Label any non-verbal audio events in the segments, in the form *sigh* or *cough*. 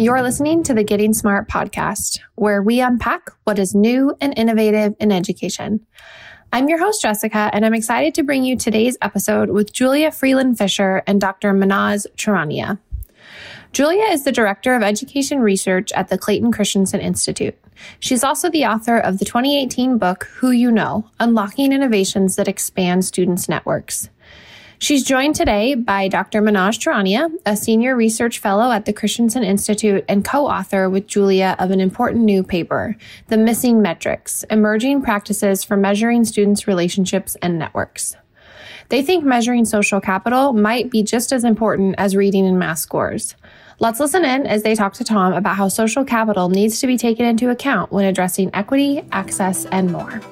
You're listening to the Getting Smart podcast, where we unpack what is new and innovative in education. I'm your host, Jessica, and I'm excited to bring you today's episode with Julia Freeland Fisher and Dr. Mahnaz Charania. Julia is the Director of Education Research at the Clayton Christensen Institute. She's also the author of the 2018 book, Who You Know Unlocking Innovations That Expand Students' Networks. She's joined today by Dr. Mahnaz Charania, a senior research fellow at the Christensen Institute and co-author with Julia of an important new paper, The Missing Metrics, Emerging Practices for Measuring Students' Relationships and Networks. They think measuring social capital might be just as important as reading and math scores. Let's listen in as they talk to Tom about how social capital needs to be taken into account when addressing equity, access, and more.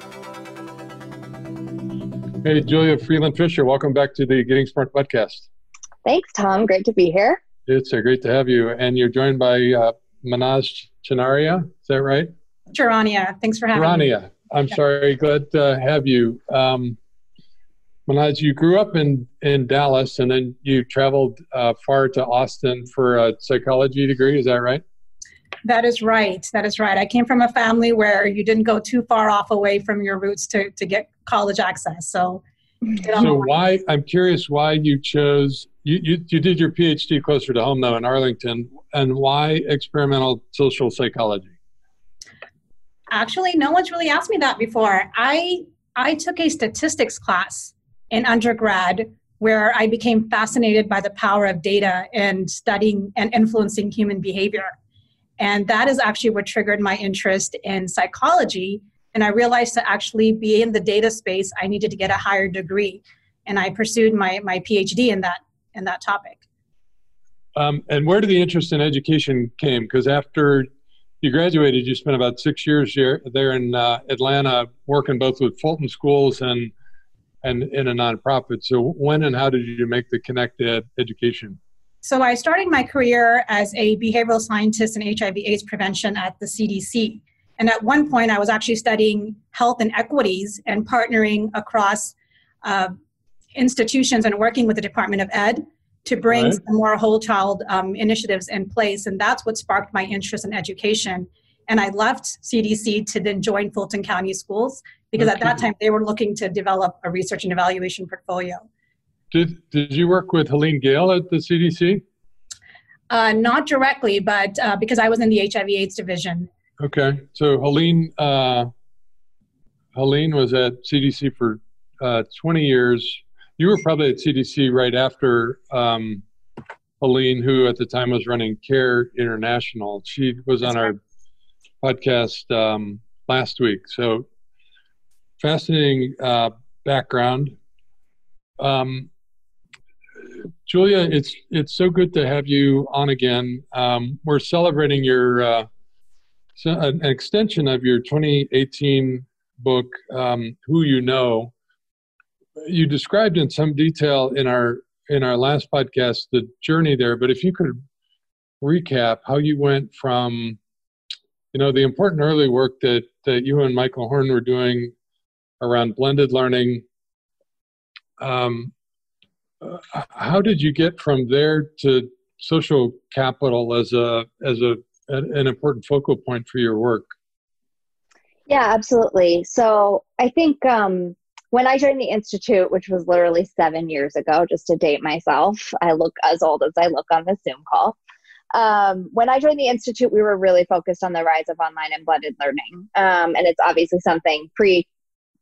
Hey, Julia Freeland Fisher, welcome back to the Getting Smart podcast. Thanks, Tom. Great to be here. It's uh, great to have you. And you're joined by uh, Mahnaz Chanaria, is that right? Charania. Thanks for having Charania. me. I'm yeah. sorry. Glad to have you. Um, Mahnaz, you grew up in, in Dallas and then you traveled uh, far to Austin for a psychology degree. Is that right? That is right. That is right. I came from a family where you didn't go too far off away from your roots to, to get college access. So, mm-hmm. so why? I'm curious why you chose. You, you you did your PhD closer to home though in Arlington, and why experimental social psychology? Actually, no one's really asked me that before. I I took a statistics class in undergrad where I became fascinated by the power of data and studying and influencing human behavior. And that is actually what triggered my interest in psychology. And I realized to actually be in the data space, I needed to get a higher degree. And I pursued my, my PhD in that, in that topic. Um, and where did the interest in education came? Because after you graduated, you spent about six years here, there in uh, Atlanta working both with Fulton Schools and, and in a nonprofit. So when and how did you make the connected education? So I started my career as a behavioral scientist in HIV/AIDS prevention at the CDC. And at one point, I was actually studying health and equities and partnering across uh, institutions and working with the Department of Ed to bring right. some more whole child um, initiatives in place. And that's what sparked my interest in education. And I left CDC to then join Fulton County Schools because okay. at that time they were looking to develop a research and evaluation portfolio. Did Did you work with Helene Gayle at the CDC? Uh, not directly, but uh, because I was in the HIV/AIDS division. Okay, so Helene uh, Helene was at CDC for uh, 20 years. You were probably at CDC right after um, Helene, who at the time was running Care International. She was on our podcast um, last week. So fascinating uh, background. Um, Julia, it's it's so good to have you on again. Um, we're celebrating your uh, an extension of your 2018 book, um, "Who You Know." You described in some detail in our in our last podcast the journey there, but if you could recap how you went from, you know, the important early work that that you and Michael Horn were doing around blended learning. Um, uh, how did you get from there to social capital as a as a an important focal point for your work? Yeah, absolutely. So I think um, when I joined the institute, which was literally seven years ago, just to date myself, I look as old as I look on the Zoom call. Um, when I joined the institute, we were really focused on the rise of online and blended learning, um, and it's obviously something pre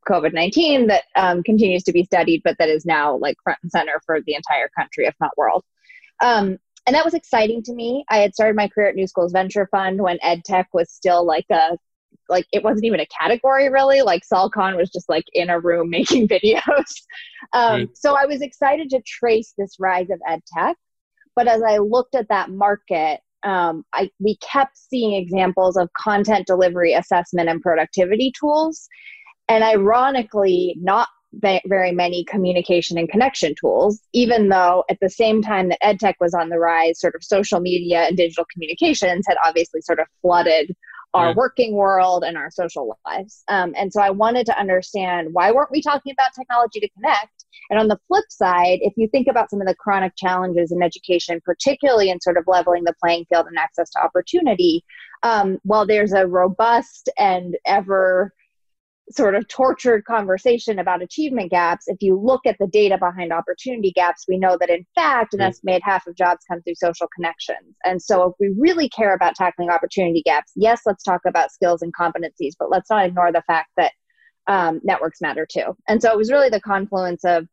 COVID 19 that um, continues to be studied, but that is now like front and center for the entire country, if not world. Um, and that was exciting to me. I had started my career at New Schools Venture Fund when ed tech was still like a like it wasn't even a category really. Like Sal Khan was just like in a room *laughs* making videos. Um, right. So I was excited to trace this rise of ed tech. But as I looked at that market, um, I, we kept seeing examples of content delivery assessment and productivity tools and ironically, not very many communication and connection tools, even though at the same time that EdTech was on the rise, sort of social media and digital communications had obviously sort of flooded our right. working world and our social lives. Um, and so I wanted to understand why weren't we talking about technology to connect? And on the flip side, if you think about some of the chronic challenges in education, particularly in sort of leveling the playing field and access to opportunity, um, while there's a robust and ever sort of tortured conversation about achievement gaps, if you look at the data behind opportunity gaps, we know that in fact, an estimated half of jobs come through social connections. And so, if we really care about tackling opportunity gaps, yes, let's talk about skills and competencies, but let's not ignore the fact that um, networks matter too. And so, it was really the confluence of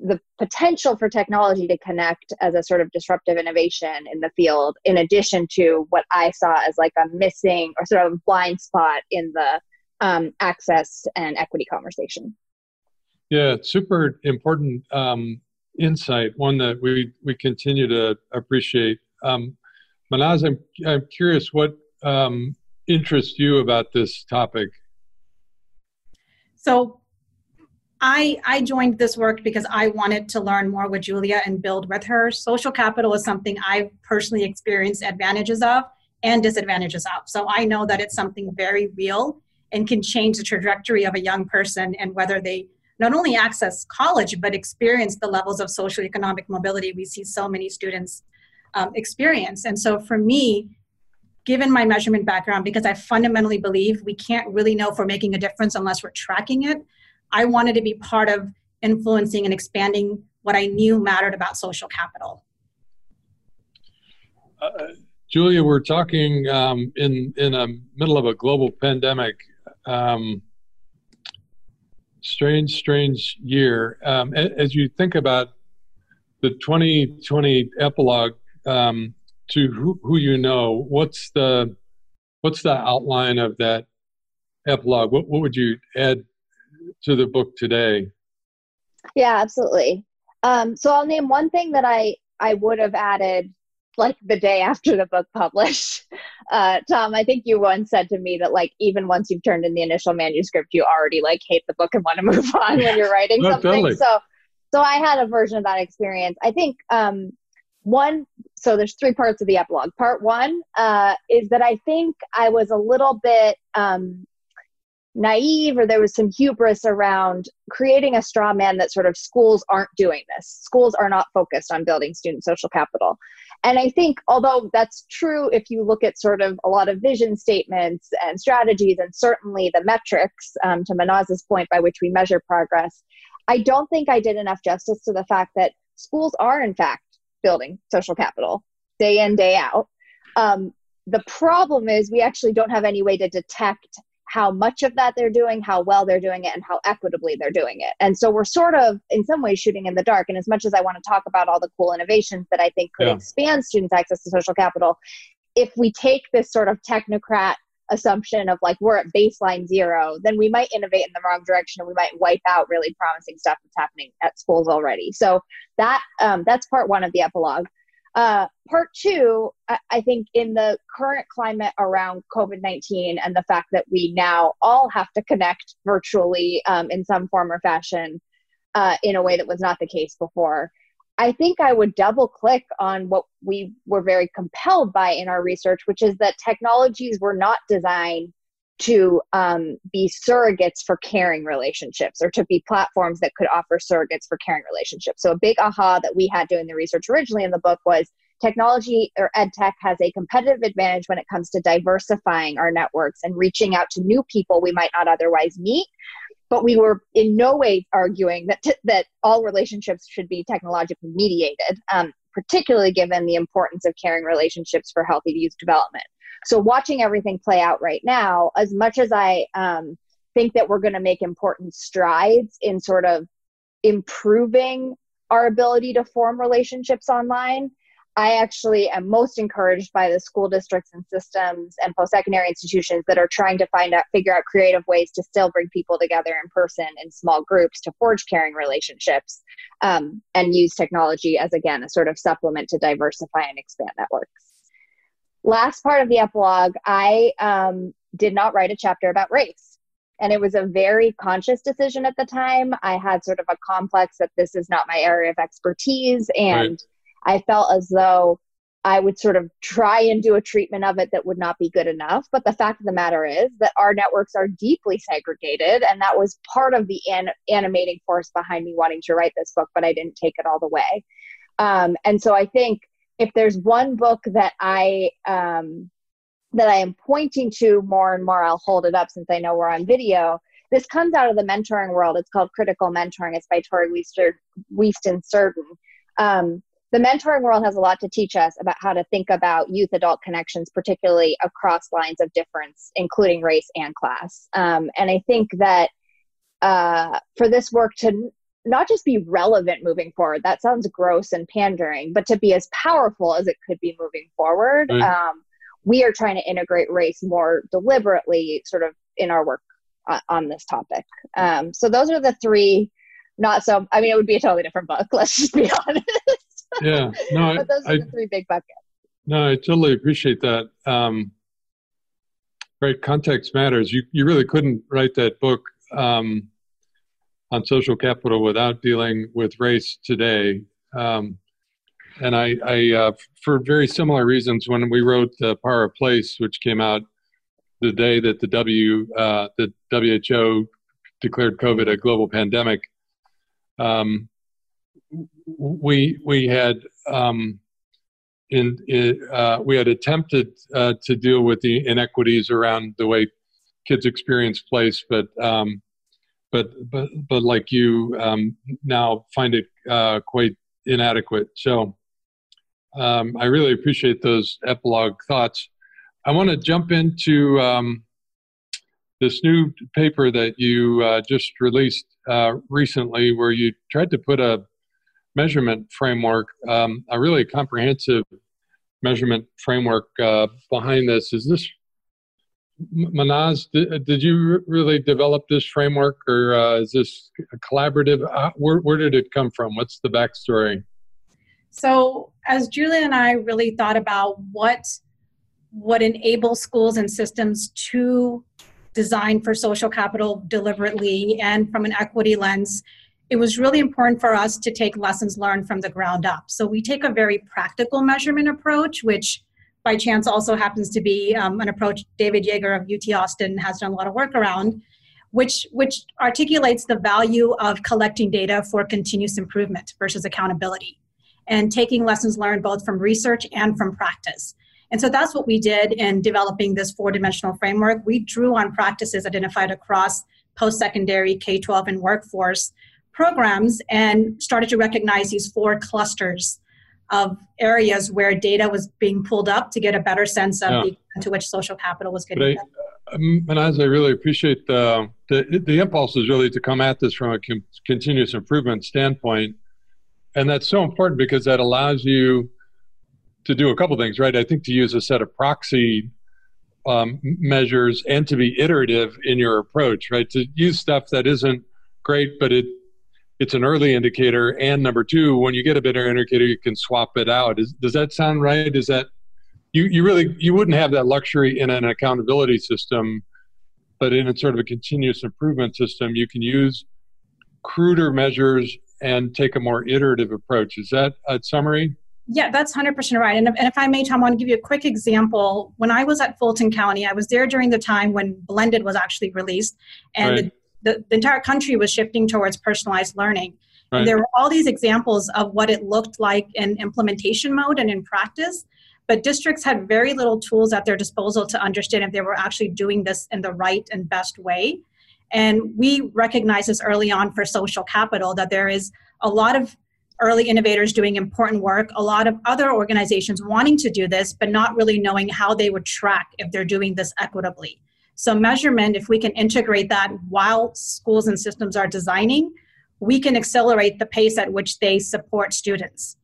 the potential for technology to connect as a sort of disruptive innovation in the field, in addition to what I saw as like a missing or sort of blind spot in the um, access and equity conversation. Yeah, super important um, insight. One that we we continue to appreciate. Um, Mahnaz, I'm I'm curious what um, interests you about this topic. So, I I joined this work because I wanted to learn more with Julia and build with her. Social capital is something I've personally experienced advantages of and disadvantages of. So I know that it's something very real and can change the trajectory of a young person and whether they not only access college but experience the levels of social economic mobility we see so many students um, experience. And so for me given my measurement background because i fundamentally believe we can't really know if we're making a difference unless we're tracking it i wanted to be part of influencing and expanding what i knew mattered about social capital. Uh, Julia, we're talking um, in in the middle of a global pandemic um, strange, strange year. Um, as you think about the 2020 epilogue um, to who, who, you know, what's the what's the outline of that epilogue? What, what would you add to the book today? Yeah, absolutely. Um, so I'll name one thing that I I would have added like the day after the book published. *laughs* Uh, Tom, I think you once said to me that like even once you've turned in the initial manuscript, you already like hate the book and want to *laughs* move on when you're writing no, something. Totally. So, so I had a version of that experience. I think um, one. So there's three parts of the epilogue. Part one uh, is that I think I was a little bit um, naive or there was some hubris around creating a straw man that sort of schools aren't doing this. Schools are not focused on building student social capital. And I think, although that's true, if you look at sort of a lot of vision statements and strategies, and certainly the metrics, um, to Mahnaz's point, by which we measure progress, I don't think I did enough justice to the fact that schools are, in fact, building social capital day in, day out. Um, the problem is we actually don't have any way to detect how much of that they're doing, how well they're doing it, and how equitably they're doing it. And so we're sort of, in some ways, shooting in the dark. And as much as I want to talk about all the cool innovations that I think could yeah. expand students' access to social capital, if we take this sort of technocrat assumption of like we're at baseline zero, then we might innovate in the wrong direction and we might wipe out really promising stuff that's happening at schools already. So that um, that's part one of the epilogue. Uh, part two, I, I think in the current climate around COVID 19 and the fact that we now all have to connect virtually um, in some form or fashion uh, in a way that was not the case before, I think I would double click on what we were very compelled by in our research, which is that technologies were not designed to um, be surrogates for caring relationships or to be platforms that could offer surrogates for caring relationships. So, a big aha that we had doing the research originally in the book was technology or ed tech has a competitive advantage when it comes to diversifying our networks and reaching out to new people we might not otherwise meet. But we were in no way arguing that, t- that all relationships should be technologically mediated, um, particularly given the importance of caring relationships for healthy youth development. So watching everything play out right now, as much as I um, think that we're going to make important strides in sort of improving our ability to form relationships online, I actually am most encouraged by the school districts and systems and post-secondary institutions that are trying to find out, figure out creative ways to still bring people together in person in small groups to forge caring relationships um, and use technology as again a sort of supplement to diversify and expand networks last part of the epilogue, I um, did not write a chapter about race. And it was a very conscious decision at the time. I had sort of a complex that this is not my area of expertise. And right. I felt as though I would sort of try and do a treatment of it that would not be good enough. But the fact of the matter is that our networks are deeply segregated. And that was part of the an- animating force behind me wanting to write this book, but I didn't take it all the way. Um, and so I think if there's one book that I, um, that I am pointing to more and more, I'll hold it up since I know we're on video. This comes out of the mentoring world. It's called Critical Mentoring. It's by Tori Weiston Surden. Um, the mentoring world has a lot to teach us about how to think about youth adult connections, particularly across lines of difference, including race and class. Um, and I think that uh, for this work to not just be relevant moving forward, that sounds gross and pandering, but to be as powerful as it could be moving forward, mm. um, we are trying to integrate race more deliberately, sort of in our work on, on this topic. Um, so those are the three. Not so. I mean, it would be a totally different book. *laughs* Let's just be *laughs* honest yeah, no, but those I, are the three big buckets. No, I totally appreciate that. Um, right, context matters. You you really couldn't write that book um, on social capital without dealing with race today. Um, and I, I uh, for very similar reasons, when we wrote the Power of Place, which came out the day that the W uh, the WHO declared COVID a global pandemic, um, we we had um, in, uh, we had attempted uh, to deal with the inequities around the way kids experience place, but um, but but but like you um, now find it uh, quite inadequate. So um, I really appreciate those epilogue thoughts. I want to jump into um, this new paper that you uh, just released uh, recently, where you tried to put a measurement framework, um, a really comprehensive measurement framework uh, behind this. Is this Mahnaz? Did, did you really develop this framework, or uh, is this collaborative? Uh, where, where did it come from? What's the backstory? So, as Julia and I really thought about what would enable schools and systems to design for social capital deliberately and from an equity lens, it was really important for us to take lessons learned from the ground up. So we take a very practical measurement approach, which by chance also happens to be um, an approach David Yeager of UT Austin has done a lot of work around, which, which articulates the value of collecting data for continuous improvement versus accountability and taking lessons learned both from research and from practice. And so that's what we did in developing this four dimensional framework. We drew on practices identified across post secondary, K 12, and workforce programs and started to recognize these four clusters of areas where data was being pulled up to get a better sense of yeah. the extent to which social capital was getting. Um, and as I really appreciate the, the the impulse is really to come at this from a com- continuous improvement standpoint, and that's so important because that allows you to do a couple things, right? I think to use a set of proxy um, measures and to be iterative in your approach, right? To use stuff that isn't great, but it it's an early indicator. And number two, when you get a better indicator, you can swap it out. Is, does that sound right? Is that you, you really you wouldn't have that luxury in an accountability system, but in a sort of a continuous improvement system, you can use cruder measures and take a more iterative approach. Is that a summary? Yeah, that's 100% right. And if, and if I may, Tom, I want to give you a quick example. When I was at Fulton County, I was there during the time when Blended was actually released, and right the, the entire country was shifting towards personalized learning. Right. And there were all these examples of what it looked like in implementation mode and in practice, but districts had very little tools at their disposal to understand if they were actually doing this in the right and best way. And we recognized this early on for social capital that there is a lot of early innovators doing important work, a lot of other organizations wanting to do this, but not really knowing how they would track if they're doing this equitably. So, measurement, if we can integrate that while schools and systems are designing, we can accelerate the pace at which they support students.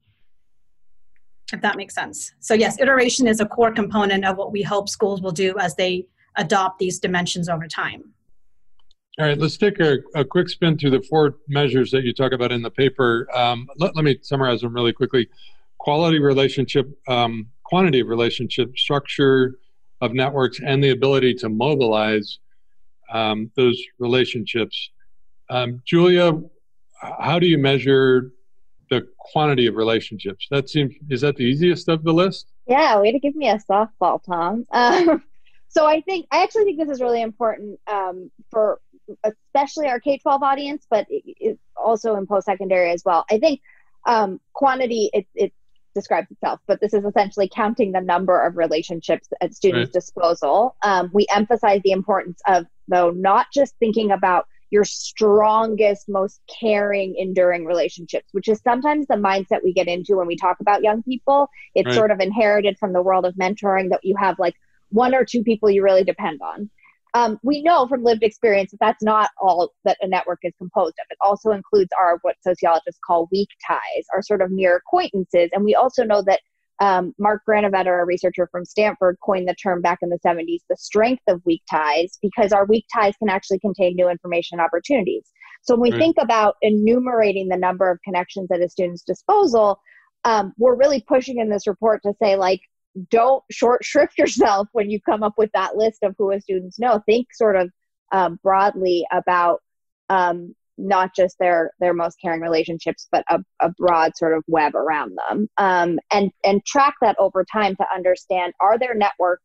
If that makes sense. So, yes, iteration is a core component of what we hope schools will do as they adopt these dimensions over time. All right, let's take a, a quick spin through the four measures that you talk about in the paper. Um, let, let, me summarize them really quickly quality relationship, um, quantity relationship, structure, of networks and the ability to mobilize um, those relationships. Um, Julia, how do you measure the quantity of relationships. That seems is that the easiest of the list? Yeah, way to give me a softball, Tom. *laughs* Um, so I think I actually think this is really important um, for especially our K twelve audience, but it, it also in post secondary as well. I think um, quantity it, it describes itself, but this is essentially counting the number of relationships at students' right. disposal. Um, we emphasize the importance of though not just thinking about your strongest, most caring, enduring relationships, which is sometimes the mindset we get into when we talk about young people. It's right. sort of inherited from the world of mentoring that you have like one or two people you really depend on. Um, we know from lived experience that that's not all that a network is composed of. It also includes our what sociologists call weak ties, our sort of mere acquaintances. And we also know that um, Mark Granovetter, a researcher from Stanford, coined the term back in the 70s, the strength of weak ties, because our weak ties can actually contain new information opportunities. So when we think about enumerating the number of connections at a student's disposal, um, we're really pushing in this report to say, like, don't short shrift yourself when you come up with that list of who a students know. Think sort of um, broadly about um, not just their their most caring relationships but a, a broad sort of web around them um, and and track that over time to understand are their networks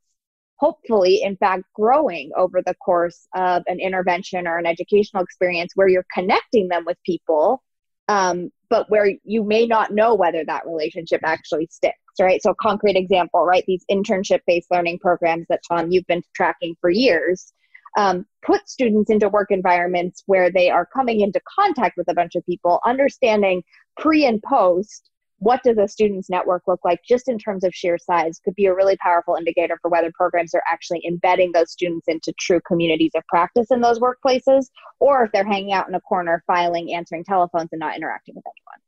hopefully in fact growing over the course of an intervention or an educational experience where you're connecting them with people um, but where you may not know whether that relationship actually sticks right? So concrete example right? These internship based learning programs that tom you've been tracking for years um, put students into work environments where they are coming into contact with a bunch of people, understanding pre and post what does a student's network look like just in terms of sheer size could be a really powerful indicator for whether programs are actually embedding those students into true communities of practice in those workplaces or if they're hanging out in a corner filing answering telephones and not interacting with anyone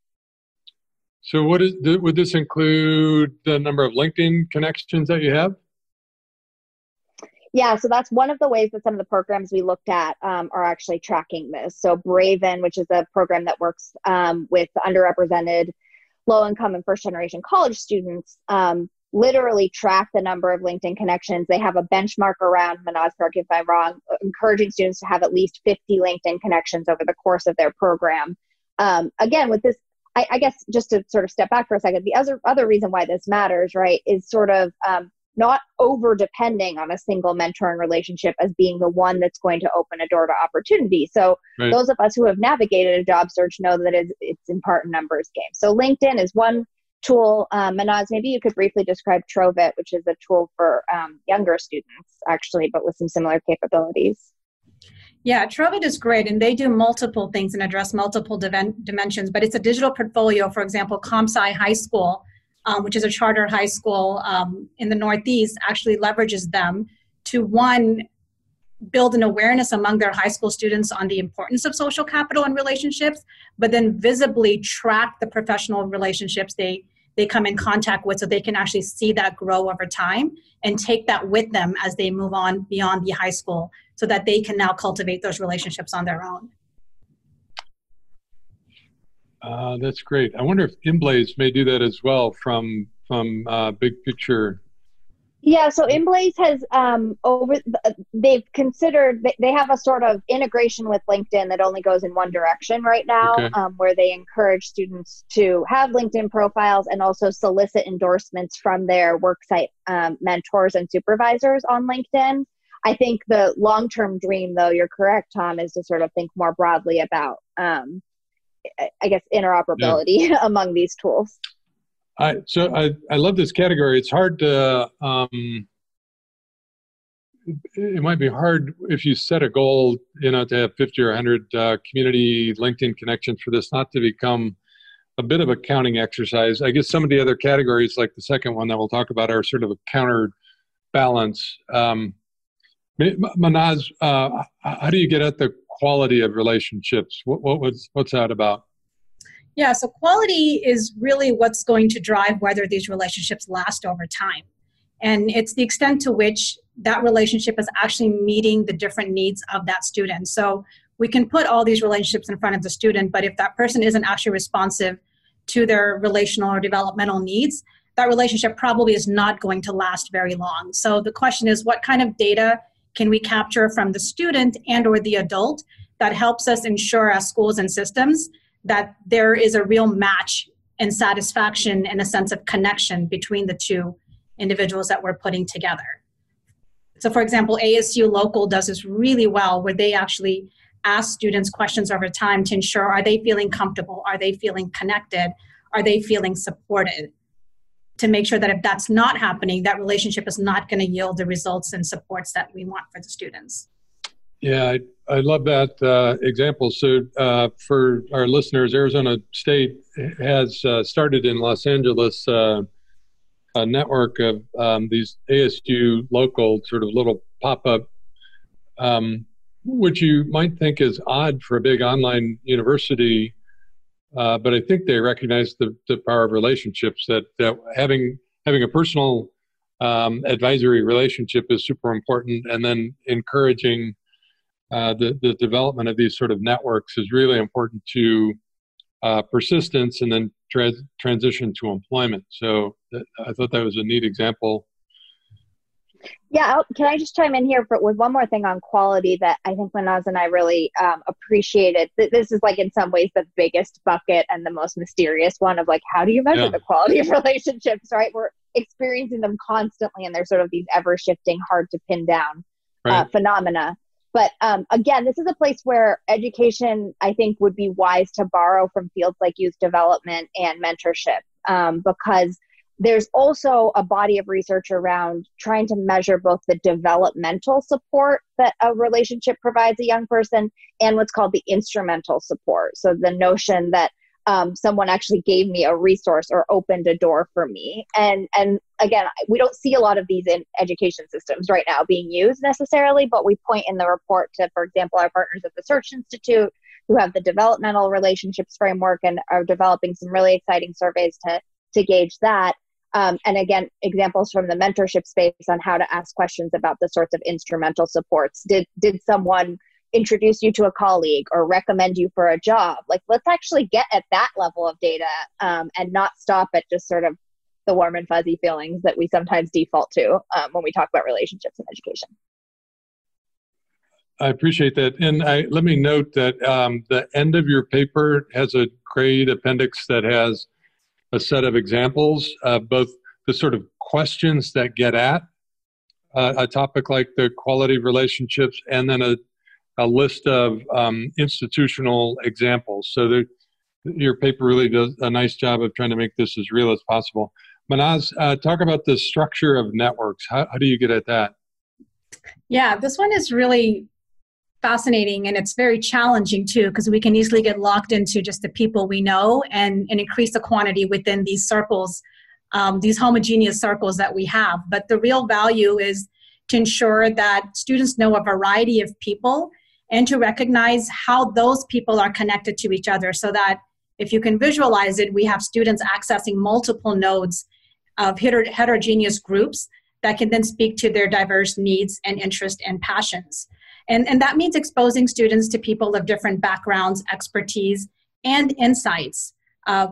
so what is would this include the number of linkedin connections that you have yeah, so that's one of the ways that some of the programs we looked at um, are actually tracking this. So Braven, which is a program that works um, with underrepresented, low income, and first generation college students, um, literally track the number of LinkedIn connections. They have a benchmark around, Mahnaz, correct if I'm wrong, encouraging students to have at least 50 LinkedIn connections over the course of their program. Um, again, with this I, I, guess just to sort of step back for a second, the other other reason why this matters, right, is sort of um, not over depending on a single mentoring relationship as being the one that's going to open a door to opportunity. So right. those of us who have navigated a job search know that it's, it's in part a numbers game. So LinkedIn is one tool. Um, Mahnaz, maybe you could briefly describe Trovvit, which is a tool for um, younger students actually, but with some similar capabilities. Yeah, Trovvit is great, and they do multiple things and address multiple dimensions. But it's a digital portfolio. For example, ComSci High School um, which is a charter high school um, in the Northeast, actually leverages them to one, build an awareness among their high school students on the importance of social capital and relationships, but then visibly track the professional relationships they they come in contact with so they can actually see that grow over time and take that with them as they move on beyond the high school so that they can now cultivate those relationships on their own. Uh, that's great. I wonder if ImBlaze may do that as well from from uh, Big Picture. Yeah, so ImBlaze has um, over they've considered they have a sort of integration with LinkedIn that only goes in one direction right now, okay. um, where they encourage students to have LinkedIn profiles and also solicit endorsements from their worksite um, mentors and supervisors on LinkedIn. I think the long term dream, though, you're correct, Tom, is to sort of think more broadly about um, I guess interoperability yeah. *laughs* among these tools. I so I I love this category. It's hard to um, it might be hard if you set a goal, you know, to have 50 or 100 uh, community LinkedIn connections for this not to become a bit of a counting exercise. I guess some of the other categories, like the second one that we'll talk about, are sort of a counterbalance. Um, Mahnaz, uh, how do you get at the quality of relationships. What, what was what's that about? Yeah, so quality is really what's going to drive whether these relationships last over time. And it's the extent to which that relationship is actually meeting the different needs of that student. So we can put all these relationships in front of the student, but if that person isn't actually responsive to their relational or developmental needs, that relationship probably is not going to last very long. So the question is what kind of data can we capture from the student and or the adult that helps us ensure as schools and systems that there is a real match and satisfaction and a sense of connection between the two individuals that we're putting together. So, for example, ASU Local does this really well where they actually ask students questions over time to ensure are they feeling comfortable? Are they feeling connected? Are they feeling supported? To make sure that if that's not happening, that relationship is not going to yield the results and supports that we want for the students. Yeah, I, I love that uh, example. So, uh, for our listeners, Arizona State has uh, started in Los Angeles uh, a network of um, these ASU local sort of little pop up, um, which you might think is odd for a big online university. Uh, but I think they recognize the, the power of relationships that, that having having a personal um, advisory relationship is super important, and then encouraging uh, the, the development of these sort of networks is really important to uh, persistence and then tra- transition to employment. So that, I thought that was a neat example. Yeah, can I just chime in here for, with one more thing on quality that I think Mahnaz and I really um, appreciated. This is like in some ways the biggest bucket and the most mysterious one of like how do you measure yeah. the quality of *laughs* relationships? Right, we're experiencing them constantly, and they're sort of these ever shifting, hard to pin down right. uh, phenomena. But um, again, this is a place where education, I think, would be wise to borrow from fields like youth development and mentorship um, because there's also a body of research around trying to measure both the developmental support that a relationship provides a young person and what's called the instrumental support. So the notion that um, someone actually gave me a resource or opened a door for me and and again we don't see a lot of these in education systems right now being used necessarily but we point in the report to for example our partners at the search institute who have the developmental relationships framework and are developing some really exciting surveys to to gauge that um, and again examples from the mentorship space on how to ask questions about the sorts of instrumental supports did did someone introduce you to a colleague or recommend you for a job. Like, let's actually get at that level of data um, and not stop at just sort of the warm and fuzzy feelings that we sometimes default to um, when we talk about relationships in education. I appreciate that. And I, let me note that um, the end of your paper has a great appendix that has a set of examples both the sort of questions that get at uh, a topic like the quality of relationships and then a a list of um, institutional examples. So there, your paper really does a nice job of trying to make this as real as possible. Mahnaz, uh, talk about the structure of networks. How, how do you get at that? Yeah, this one is really fascinating and it's very challenging too because we can easily get locked into just the people we know and, and increase the quantity within these circles, um, these homogeneous circles that we have. But the real value is to ensure that students know a variety of people and to recognize how those people are connected to each other so that if you can visualize it, we have students accessing multiple nodes of heter- heterogeneous groups that can then speak to their diverse needs and interests and passions. And, and that means exposing students to people of different backgrounds, expertise, and insights. Uh,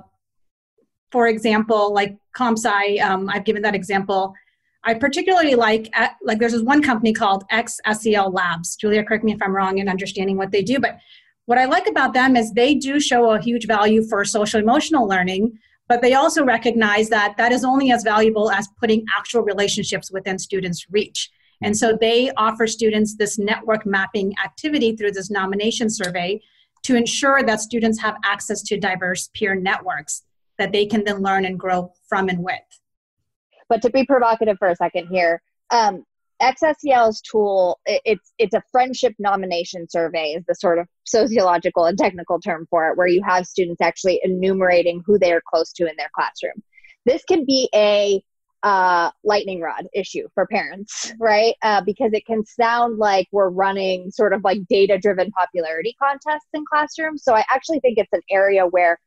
for example, like ComSci, um, I've given that example I particularly like uh, like there's this one company called XSEL Labs. Julia, correct me if I'm wrong in understanding what they do, but what I like about them is they do show a huge value for social emotional learning, but they also recognize that that is only as valuable as putting actual relationships within students' reach. And so they offer students this network mapping activity through this nomination survey to ensure that students have access to diverse peer networks that they can then learn and grow from and with. But to be provocative for a second here, um, XSEL's tool, it, it's it's a friendship nomination survey is the sort of sociological and technical term for it, where you have students actually enumerating who they are close to in their classroom. This can be a uh, lightning rod issue for parents, right? Uh, because it can sound like we're running sort of like data driven popularity contests in classrooms. So I actually think it's an area where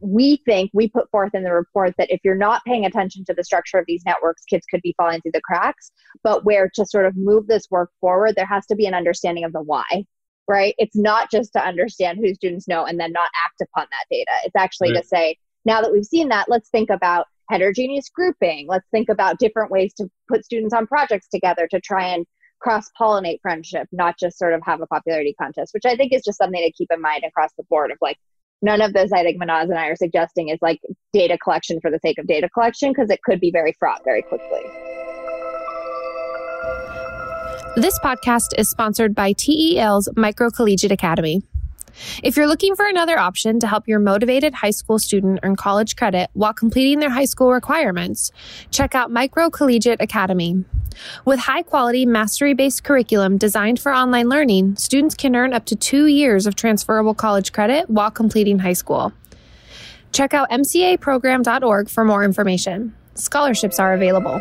we think we put forth in the report that if you're not paying attention to the structure of these networks, kids could be falling through the cracks. But where to sort of move this work forward, there has to be an understanding of the why, right? It's not just to understand who students know and then not act upon that data. It's actually right. to say, now that we've seen that, let's think about heterogeneous grouping. Let's think about different ways to put students on projects together to try and cross pollinate friendship, not just sort of have a popularity contest, which I think is just something to keep in mind across the board of like none of this I think Mahnaz and I are suggesting is like data collection for the sake of data collection because it could be very fraught very quickly. This podcast is sponsored by TEL's Microcollegiate Academy. If you're looking for another option to help your motivated high school student earn college credit while completing their high school requirements, check out Microcollegiate Academy. With high quality, mastery based curriculum designed for online learning, students can earn up to two years of transferable college credit while completing high school. Check out mcaprogram.org for more information. Scholarships are available.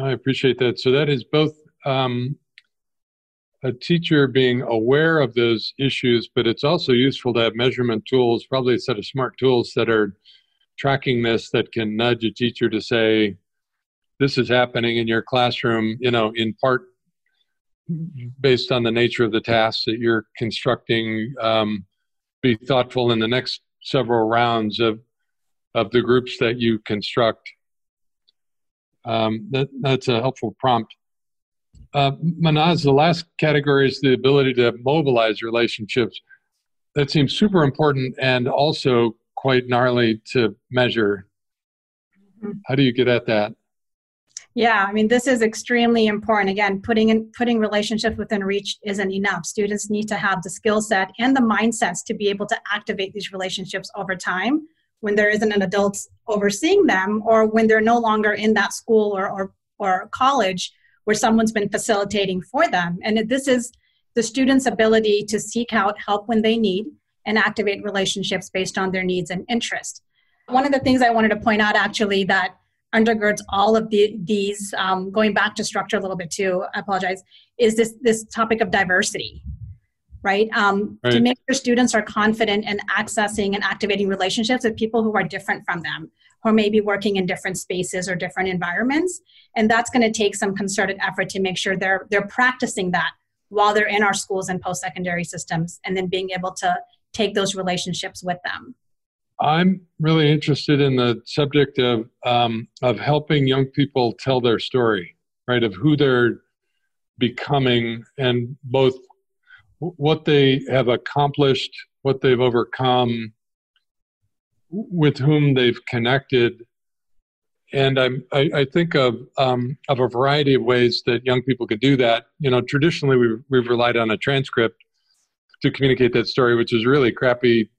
I appreciate that. So that is both um, a teacher being aware of those issues, but it's also useful to have measurement tools, probably a set of smart tools that are tracking this that can nudge a teacher to say, this is happening in your classroom, you know, in part based on the nature of the tasks that you're constructing. Um, be thoughtful in the next several rounds of of the groups that you construct. Um, that, that's a helpful prompt. Uh, Mahnaz, the last category is the ability to mobilize relationships. That seems super important and also quite gnarly to measure. Mm-hmm. How do you get at that? Yeah, I mean, this is extremely important. Again, putting in, putting relationships within reach isn't enough. Students need to have the skill set and the mindsets to be able to activate these relationships over time when there isn't an adult overseeing them or when they're no longer in that school or, or, or college where someone's been facilitating for them. And this is the student's ability to seek out help when they need and activate relationships based on their needs and interest. One of the things I wanted to point out actually that undergirds all of the, these, um, going back to structure a little bit too, I apologize, is this, this topic of diversity, right? Um, right? To make sure students are confident in accessing and activating relationships with people who are different from them, who may be working in different spaces or different environments. And that's going to take some concerted effort to make sure they're, they're practicing that while they're in our schools and post secondary systems, and then being able to take those relationships with them. I'm really interested in the subject of um, of helping young people tell their story, right? Of who they're becoming, and both what they have accomplished, what they've overcome, with whom they've connected and I'm, I, I think of um, of a variety of ways that young people could do that. You know, traditionally we've, we've relied on a transcript to communicate that story, which is really crappy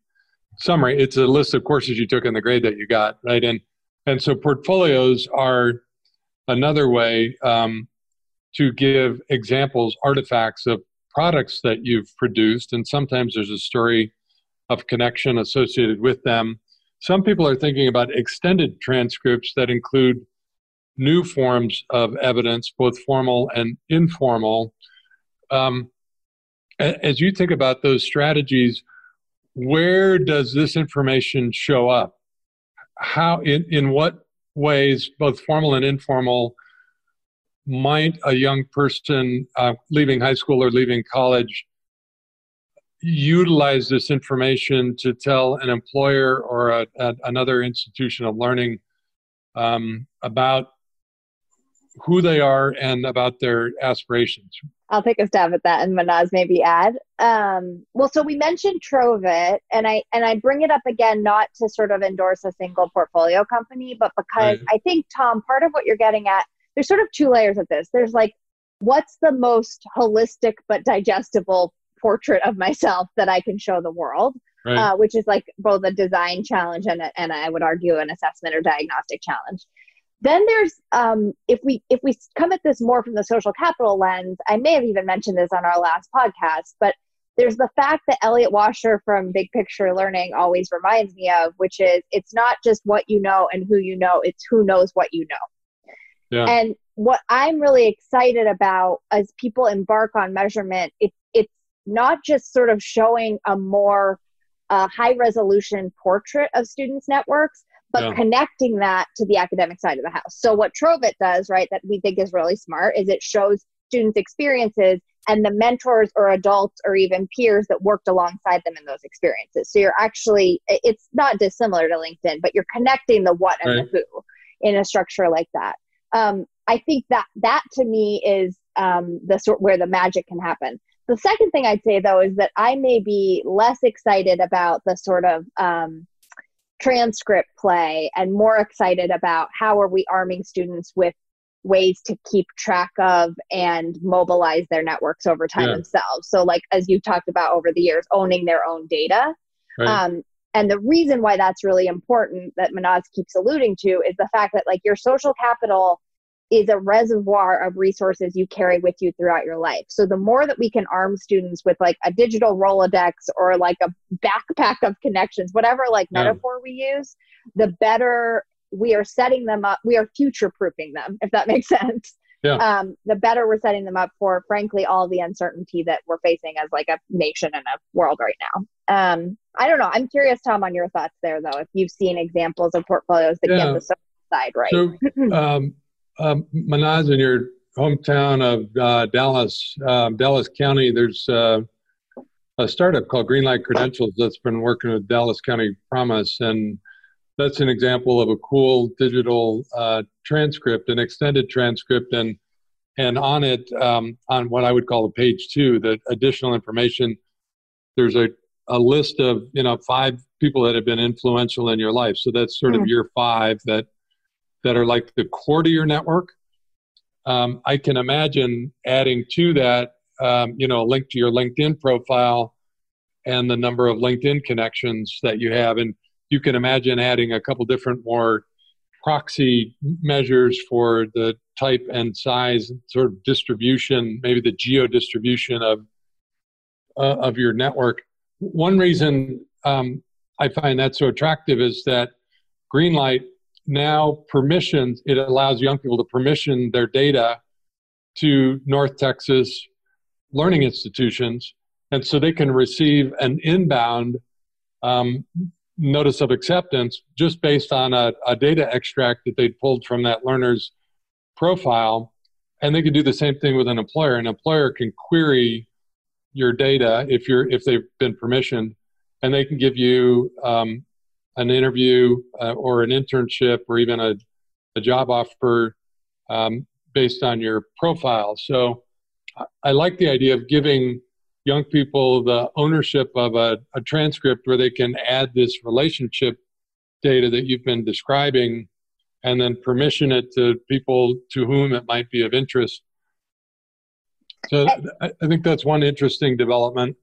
summary. It's a list of courses you took and the grade that you got, right? And and so portfolios are another way um, to give examples, artifacts of products that you've produced, and sometimes there's a story of connection associated with them some people are thinking about extended transcripts that include new forms of evidence, both formal and informal. Um, as you think about those strategies, where does this information show up? How, in, in what ways, both formal and informal, might a young person uh, leaving high school or leaving college utilize this information to tell an employer or a, a, another institution of learning um, about who they are and about their aspirations. I'll take a stab at that, and Mahnaz maybe add. Um, well, so we mentioned Trovvit, and I and I bring it up again not to sort of endorse a single portfolio company, but because right. I think Tom, part of what you're getting at, there's sort of two layers of this. There's like, what's the most holistic but digestible portrait of myself that I can show the world, right. uh, which is like both a design challenge and, a, and I would argue an assessment or diagnostic challenge. Then there's um, if we if we come at this more from the social capital lens, I may have even mentioned this on our last podcast, but there's the fact that Elliot Washor from Big Picture Learning always reminds me of, which is it's not just what you know and who you know, it's who knows what you know. Yeah. And what I'm really excited about as people embark on measurement, it's it's not just sort of showing a more uh, high resolution portrait of students' networks, but yeah. connecting that to the academic side of the house. So, what Trovvit does, right, that we think is really smart, is it shows students' experiences and the mentors or adults or even peers that worked alongside them in those experiences. So, you're actually, it's not dissimilar to LinkedIn, but you're connecting the what and right. the who in a structure like that. Um, I think that that to me is um, the sort where the magic can happen the second thing I'd say though is that I may be less excited about the sort of um, transcript play and more excited about how are we arming students with ways to keep track of and mobilize their networks over time yeah. themselves. So, like as you talked about over the years, owning their own data. Right. Um, and the reason why that's really important that Mahnaz keeps alluding to is the fact that like your social capital is a reservoir of resources you carry with you throughout your life. So the more that we can arm students with like a digital Rolodex or like a backpack of connections, whatever like yeah. metaphor we use, the better we are setting them up. We are future proofing them, if that *laughs* makes sense. Yeah. Um, the better we're setting them up for, frankly, all the uncertainty that we're facing as like a nation and a world right now. Um, I don't know. I'm curious, Tom, on your thoughts there, though. If you've seen examples of portfolios that yeah. get the side right. So, um, um, Mahnaz, in your hometown of uh, Dallas, um, Dallas County, there's uh, a startup called Greenlight Credentials that's been working with Dallas County Promise, and that's an example of a cool digital uh, transcript, an extended transcript, and and on it, um, on what I would call a page two, the additional information. There's a a list of you know five people that have been influential in your life. So that's sort mm. of year five that that are like the core to your network. Um, I can imagine adding to that, um, you know, a link to your LinkedIn profile and the number of LinkedIn connections that you have. And you can imagine adding a couple different more proxy measures for the type and size, sort of distribution, maybe the geo distribution of uh, of your network. One reason um, I find that so attractive is that Greenlight now permissions, it allows young people to permission their data to North Texas learning institutions. And so they can receive an inbound um, notice of acceptance just based on a, a data extract that they pulled from that learner's profile. And they can do the same thing with an employer. An employer can query your data if you're if they've been permissioned, and they can give you um, an interview uh, or an internship or even a, a job offer um, based on your profile. So I like the idea of giving young people the ownership of a, a transcript where they can add this relationship data that you've been describing and then permission it to people to whom it might be of interest. So I, I think that's one interesting development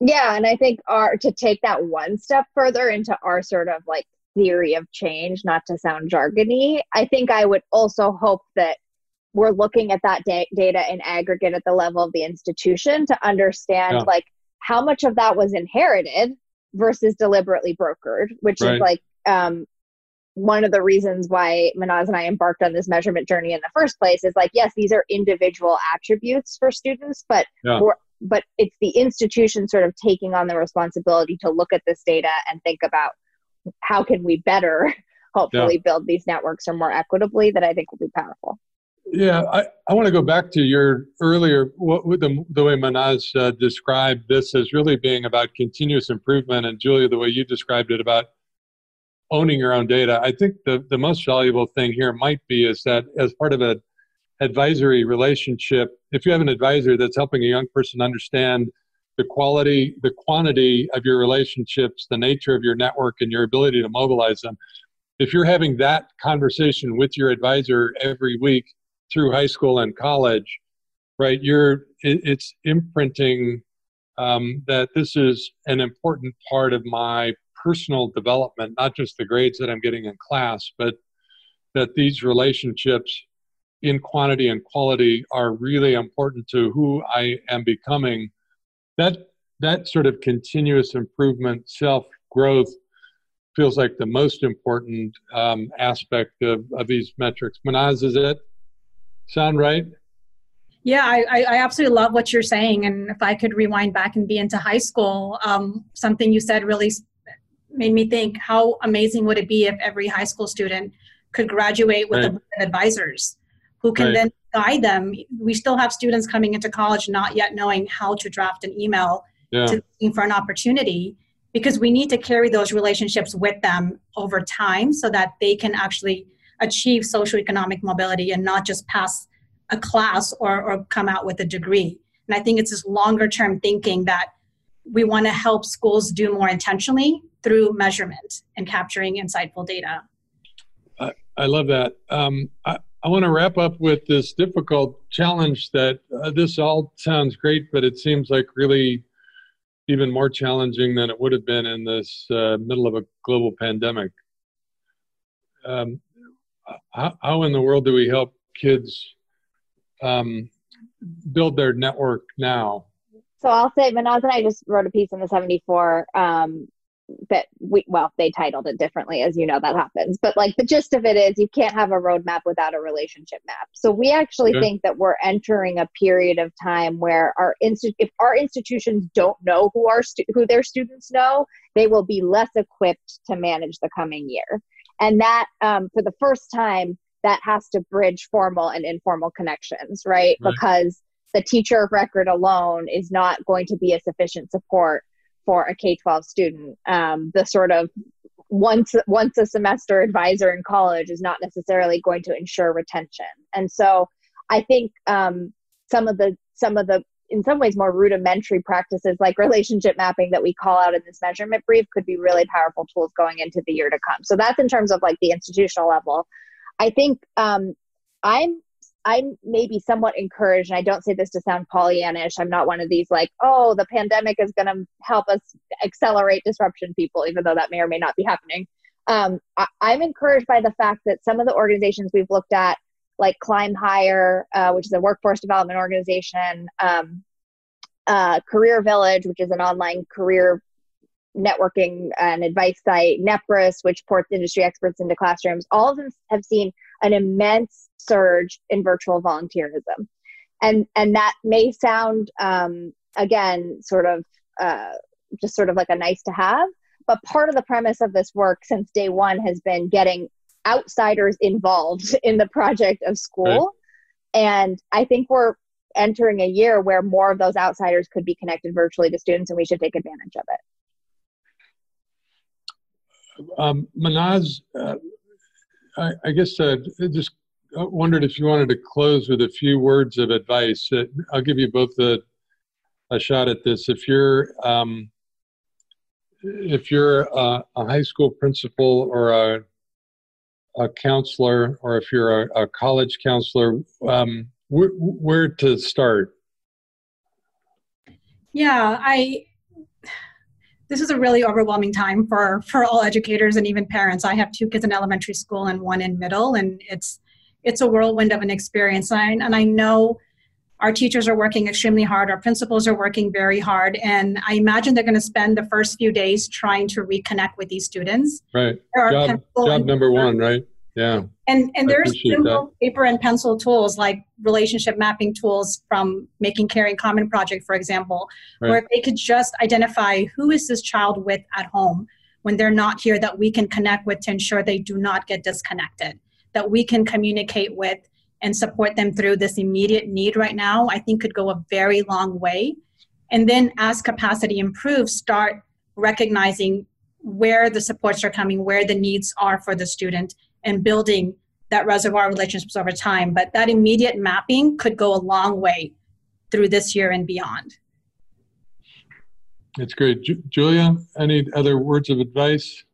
yeah and i think our to take that one step further into our sort of like theory of change not to sound jargony i think i would also hope that we're looking at that da- data in aggregate at the level of the institution to understand yeah. like how much of that was inherited versus deliberately brokered which right. is like um, one of the reasons why Mahnaz and I embarked on this measurement journey in the first place is like, yes, these are individual attributes for students, but yeah. we're but it's the institution sort of taking on the responsibility to look at this data and think about how can we better *laughs* hopefully yeah. build these networks or more equitably that I think will be powerful. Yeah, I, I want to go back to your earlier, what, the, the way Mahnaz uh, described this as really being about continuous improvement, and Julia, the way you described it about owning your own data. I think the, the most valuable thing here might be is that as part of a advisory relationship, if you have an advisor that's helping a young person understand the quality, the quantity of your relationships, the nature of your network, and your ability to mobilize them, if you're having that conversation with your advisor every week through high school and college, right, you're it's imprinting um, that this is an important part of my personal development, not just the grades that I'm getting in class, but that these relationships in quantity and quality are really important to who I am becoming. That that sort of continuous improvement, self growth, feels like the most important um, aspect of, of these metrics. Mahnaz, is it sound right? Yeah, I, I absolutely love what you're saying. And if I could rewind back and be into high school, um, something you said really made me think how amazing would it be if every high school student could graduate with right. advisors who can right. then guide them. We still have students coming into college not yet knowing how to draft an email yeah. to for an opportunity because we need to carry those relationships with them over time so that they can actually achieve social economic mobility and not just pass a class or, or come out with a degree. And I think it's this longer term thinking that we want to help schools do more intentionally through measurement and capturing insightful data. I, I love that. Um, I, I want to wrap up with this difficult challenge that uh, this all sounds great, but it seems like really even more challenging than it would have been in this uh, middle of a global pandemic. Um, how, how, in the world do we help kids um, build their network now? So I'll say Mahnaz and I just wrote a piece in the 74 um, that we well they titled it differently as you know that happens but like the gist of it is you can't have a roadmap without a relationship map so we actually okay. think that we're entering a period of time where our insti- if our institutions don't know who our stu- who their students know they will be less equipped to manage the coming year and that um, for the first time that has to bridge formal and informal connections right. right. because the teacher of record alone is not going to be a sufficient support for a K 12 student. Um, the sort of once once a semester advisor in college is not necessarily going to ensure retention. And so I think um, some of the some of the in some ways more rudimentary practices like relationship mapping that we call out in this measurement brief could be really powerful tools going into the year to come. So that's in terms of like the institutional level. I think um, I'm I'm maybe somewhat encouraged, and I don't say this to sound Pollyannish. I'm not one of these like, oh, the pandemic is going to help us accelerate disruption people, even though that may or may not be happening. Um, I, am encouraged by the fact that some of the organizations we've looked at, like Climb Hire, uh, which is a workforce development organization, um, uh, Career Village, which is an online career networking and advice site, Nepris, which ports industry experts into classrooms, all of them have seen an immense surge in virtual volunteerism. And, and that may sound, um, again, sort of uh, just sort of like a nice to have, but part of the premise of this work since day one has been getting outsiders involved *laughs* in the project of school. Right. And I think we're entering a year where more of those outsiders could be connected virtually to students, and we should take advantage of it. Um, Mahnaz, uh, I, I, guess uh, just wondered if you wanted to close with a few words of advice. Uh, I'll give you both a, a shot at this. If you're um, if you're a, a, high school principal or a a counselor, or if you're a, a college counselor, um, wh- where to start? Yeah, I. This is a really overwhelming time for for all educators and even parents. I have two kids in elementary school and one in middle, and it's it's a whirlwind of an experience. And I, and I know our teachers are working extremely hard, our principals are working very hard, and I imagine they're going to spend the first few days trying to reconnect with these students. Right. Job, job number one, right? Yeah. And and there's simple paper and pencil tools like relationship mapping tools from Making Caring Common Project, for example, right. where they could just identify who is this child with at home when they're not here that we can connect with to ensure they do not get disconnected that we can communicate with and support them through this immediate need right now, I think could go a very long way. And then as capacity improves, start recognizing where the supports are coming, where the needs are for the student, and building that reservoir of relationships over time. But that immediate mapping could go a long way through this year and beyond. That's great. Ju- Julia, any other words of advice?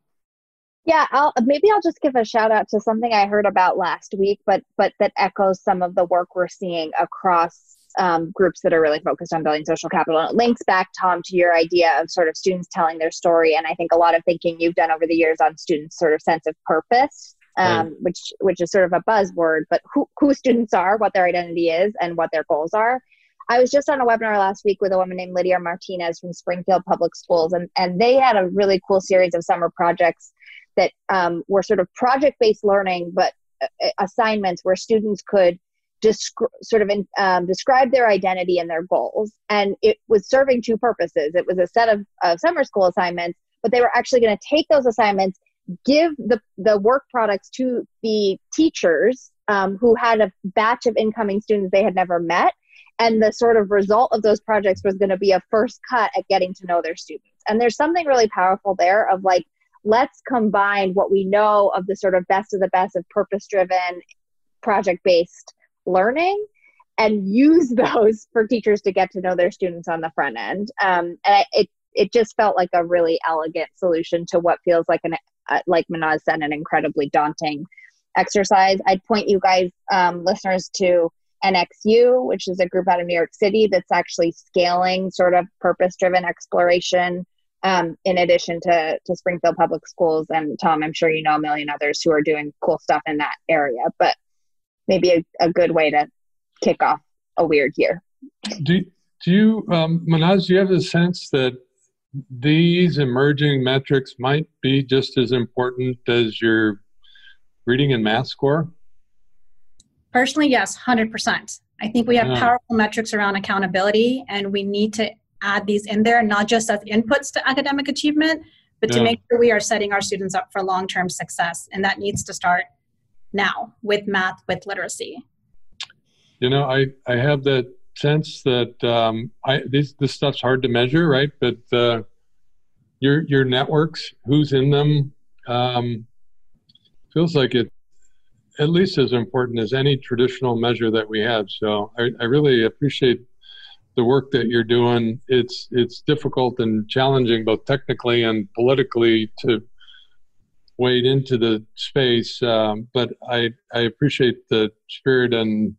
Yeah, I'll, maybe I'll just give a shout out to something I heard about last week, but but that echoes some of the work we're seeing across um, groups that are really focused on building social capital. And it links back, Tom, to your idea of sort of students telling their story, and I think a lot of thinking you've done over the years on students' sort of sense of purpose, um, right. which which is sort of a buzzword, but who who students are, what their identity is, and what their goals are. I was just on a webinar last week with a woman named Lydia Martinez from Springfield Public Schools, and, and they had a really cool series of summer projects that um, were sort of project based learning, but uh, uh, assignments where students could descri- sort of in, um, describe their identity and their goals. And it was serving two purposes. It was a set of, of summer school assignments, but they were actually going to take those assignments, give the, the work products to the teachers um, who had a batch of incoming students they had never met. And the sort of result of those projects was going to be a first cut at getting to know their students. And there's something really powerful there of like let's combine what we know of the sort of best of the best of purpose driven project based learning and use *laughs* those for teachers to get to know their students on the front end. Um, and it it just felt like a really elegant solution to what feels like an like Mahnaz said, an incredibly daunting exercise. I'd point you guys, um, listeners, to NXU, which is a group out of New York City that's actually scaling sort of purpose driven exploration um, in addition to, to Springfield Public Schools. And Tom, I'm sure you know a million others who are doing cool stuff in that area, but maybe a, a good way to kick off a weird year. Do, do you, um, Mahnaz, do you have a sense that these emerging metrics might be just as important as your reading and math score? Personally, yes, 100%. I think we have yeah. powerful metrics around accountability, and we need to add these in there, not just as inputs to academic achievement, but yeah. to make sure we are setting our students up for long term success. And that needs to start now with math, with literacy. You know, I, I have that sense that um, I, this, this stuff's hard to measure, right? But uh, your, your networks, who's in them, um, feels like it at least as important as any traditional measure that we have. So I, I really appreciate the work that you're doing. It's it's difficult and challenging both technically and politically to wade into the space, um, but I I appreciate the spirit and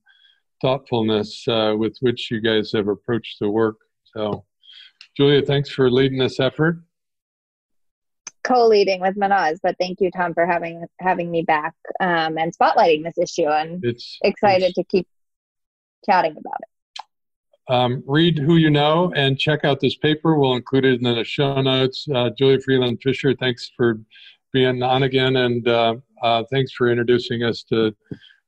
thoughtfulness uh, with which you guys have approached the work. So, Julia, thanks for leading this effort. Co-leading with Mahnaz, but thank you, Tom, for having having me back um, and spotlighting this issue. And it's excited it's, to keep chatting about it. Um, read who you know and check out this paper. We'll include it in the show notes. Uh, Julia Freeland Fisher, thanks for being on again, and uh, uh, thanks for introducing us to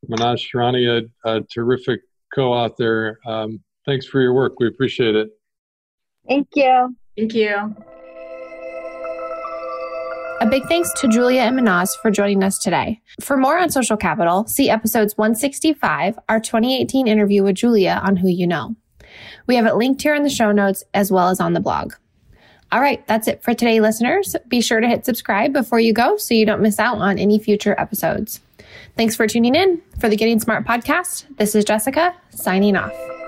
Mahnaz Charania, a, a terrific co-author. Um, thanks for your work. We appreciate it. Thank you. Thank you. A big thanks to Julia and Mahnaz for joining us today. For more on social capital, see episodes 165, our 2018 interview with Julia on Who You Know. We have it linked here in the show notes as well as on the blog. All right, that's it for today, listeners. Be sure to hit subscribe before you go so you don't miss out on any future episodes. Thanks for tuning in for the Getting Smart podcast. This is Jessica signing off.